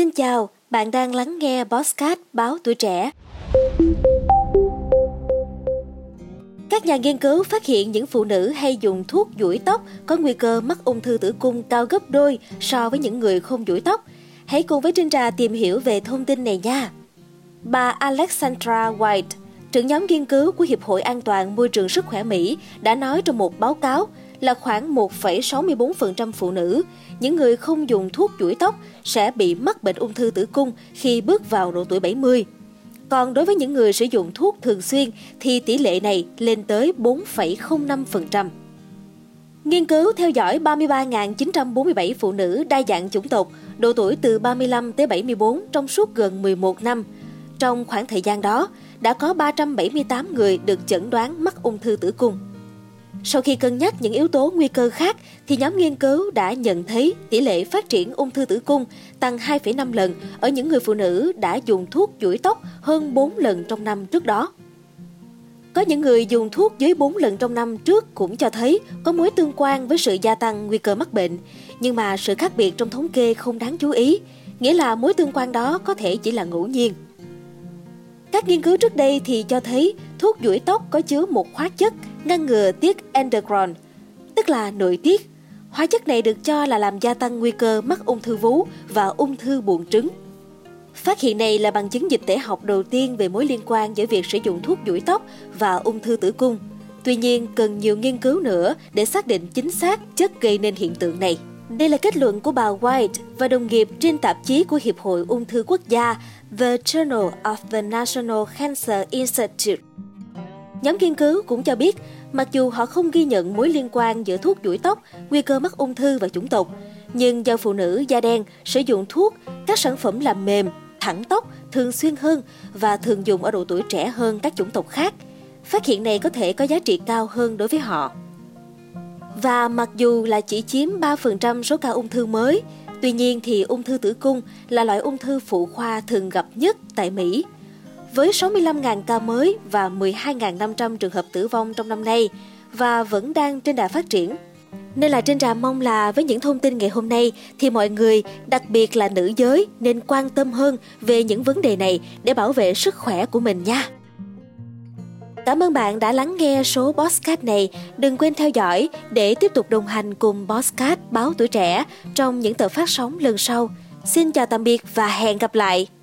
Xin chào, bạn đang lắng nghe Bosscat báo tuổi trẻ. Các nhà nghiên cứu phát hiện những phụ nữ hay dùng thuốc duỗi tóc có nguy cơ mắc ung thư tử cung cao gấp đôi so với những người không duỗi tóc. Hãy cùng với Trinh Trà tìm hiểu về thông tin này nha. Bà Alexandra White, trưởng nhóm nghiên cứu của Hiệp hội An toàn Môi trường Sức khỏe Mỹ, đã nói trong một báo cáo là khoảng 1,64% phụ nữ, những người không dùng thuốc chuỗi tóc sẽ bị mắc bệnh ung thư tử cung khi bước vào độ tuổi 70. Còn đối với những người sử dụng thuốc thường xuyên thì tỷ lệ này lên tới 4,05%. Nghiên cứu theo dõi 33.947 phụ nữ đa dạng chủng tộc, độ tuổi từ 35 tới 74 trong suốt gần 11 năm. Trong khoảng thời gian đó, đã có 378 người được chẩn đoán mắc ung thư tử cung. Sau khi cân nhắc những yếu tố nguy cơ khác, thì nhóm nghiên cứu đã nhận thấy tỷ lệ phát triển ung thư tử cung tăng 2,5 lần ở những người phụ nữ đã dùng thuốc chuỗi tóc hơn 4 lần trong năm trước đó. Có những người dùng thuốc dưới 4 lần trong năm trước cũng cho thấy có mối tương quan với sự gia tăng nguy cơ mắc bệnh, nhưng mà sự khác biệt trong thống kê không đáng chú ý, nghĩa là mối tương quan đó có thể chỉ là ngẫu nhiên. Các nghiên cứu trước đây thì cho thấy thuốc duỗi tóc có chứa một hóa chất ngăn ngừa tiết endocrine, tức là nội tiết. Hóa chất này được cho là làm gia tăng nguy cơ mắc ung thư vú và ung thư buồng trứng. Phát hiện này là bằng chứng dịch tễ học đầu tiên về mối liên quan giữa việc sử dụng thuốc duỗi tóc và ung thư tử cung. Tuy nhiên, cần nhiều nghiên cứu nữa để xác định chính xác chất gây nên hiện tượng này. Đây là kết luận của bà White và đồng nghiệp trên tạp chí của Hiệp hội Ung thư Quốc gia The Journal of the National Cancer Institute. Nhóm nghiên cứu cũng cho biết, mặc dù họ không ghi nhận mối liên quan giữa thuốc duỗi tóc, nguy cơ mắc ung thư và chủng tộc, nhưng do phụ nữ da đen sử dụng thuốc, các sản phẩm làm mềm, thẳng tóc thường xuyên hơn và thường dùng ở độ tuổi trẻ hơn các chủng tộc khác. Phát hiện này có thể có giá trị cao hơn đối với họ. Và mặc dù là chỉ chiếm 3% số ca ung thư mới, tuy nhiên thì ung thư tử cung là loại ung thư phụ khoa thường gặp nhất tại Mỹ. Với 65.000 ca mới và 12.500 trường hợp tử vong trong năm nay và vẫn đang trên đà phát triển. Nên là trên trà mong là với những thông tin ngày hôm nay thì mọi người, đặc biệt là nữ giới nên quan tâm hơn về những vấn đề này để bảo vệ sức khỏe của mình nha. Cảm ơn bạn đã lắng nghe số Bosscat này. Đừng quên theo dõi để tiếp tục đồng hành cùng Bosscat báo tuổi trẻ trong những tờ phát sóng lần sau. Xin chào tạm biệt và hẹn gặp lại!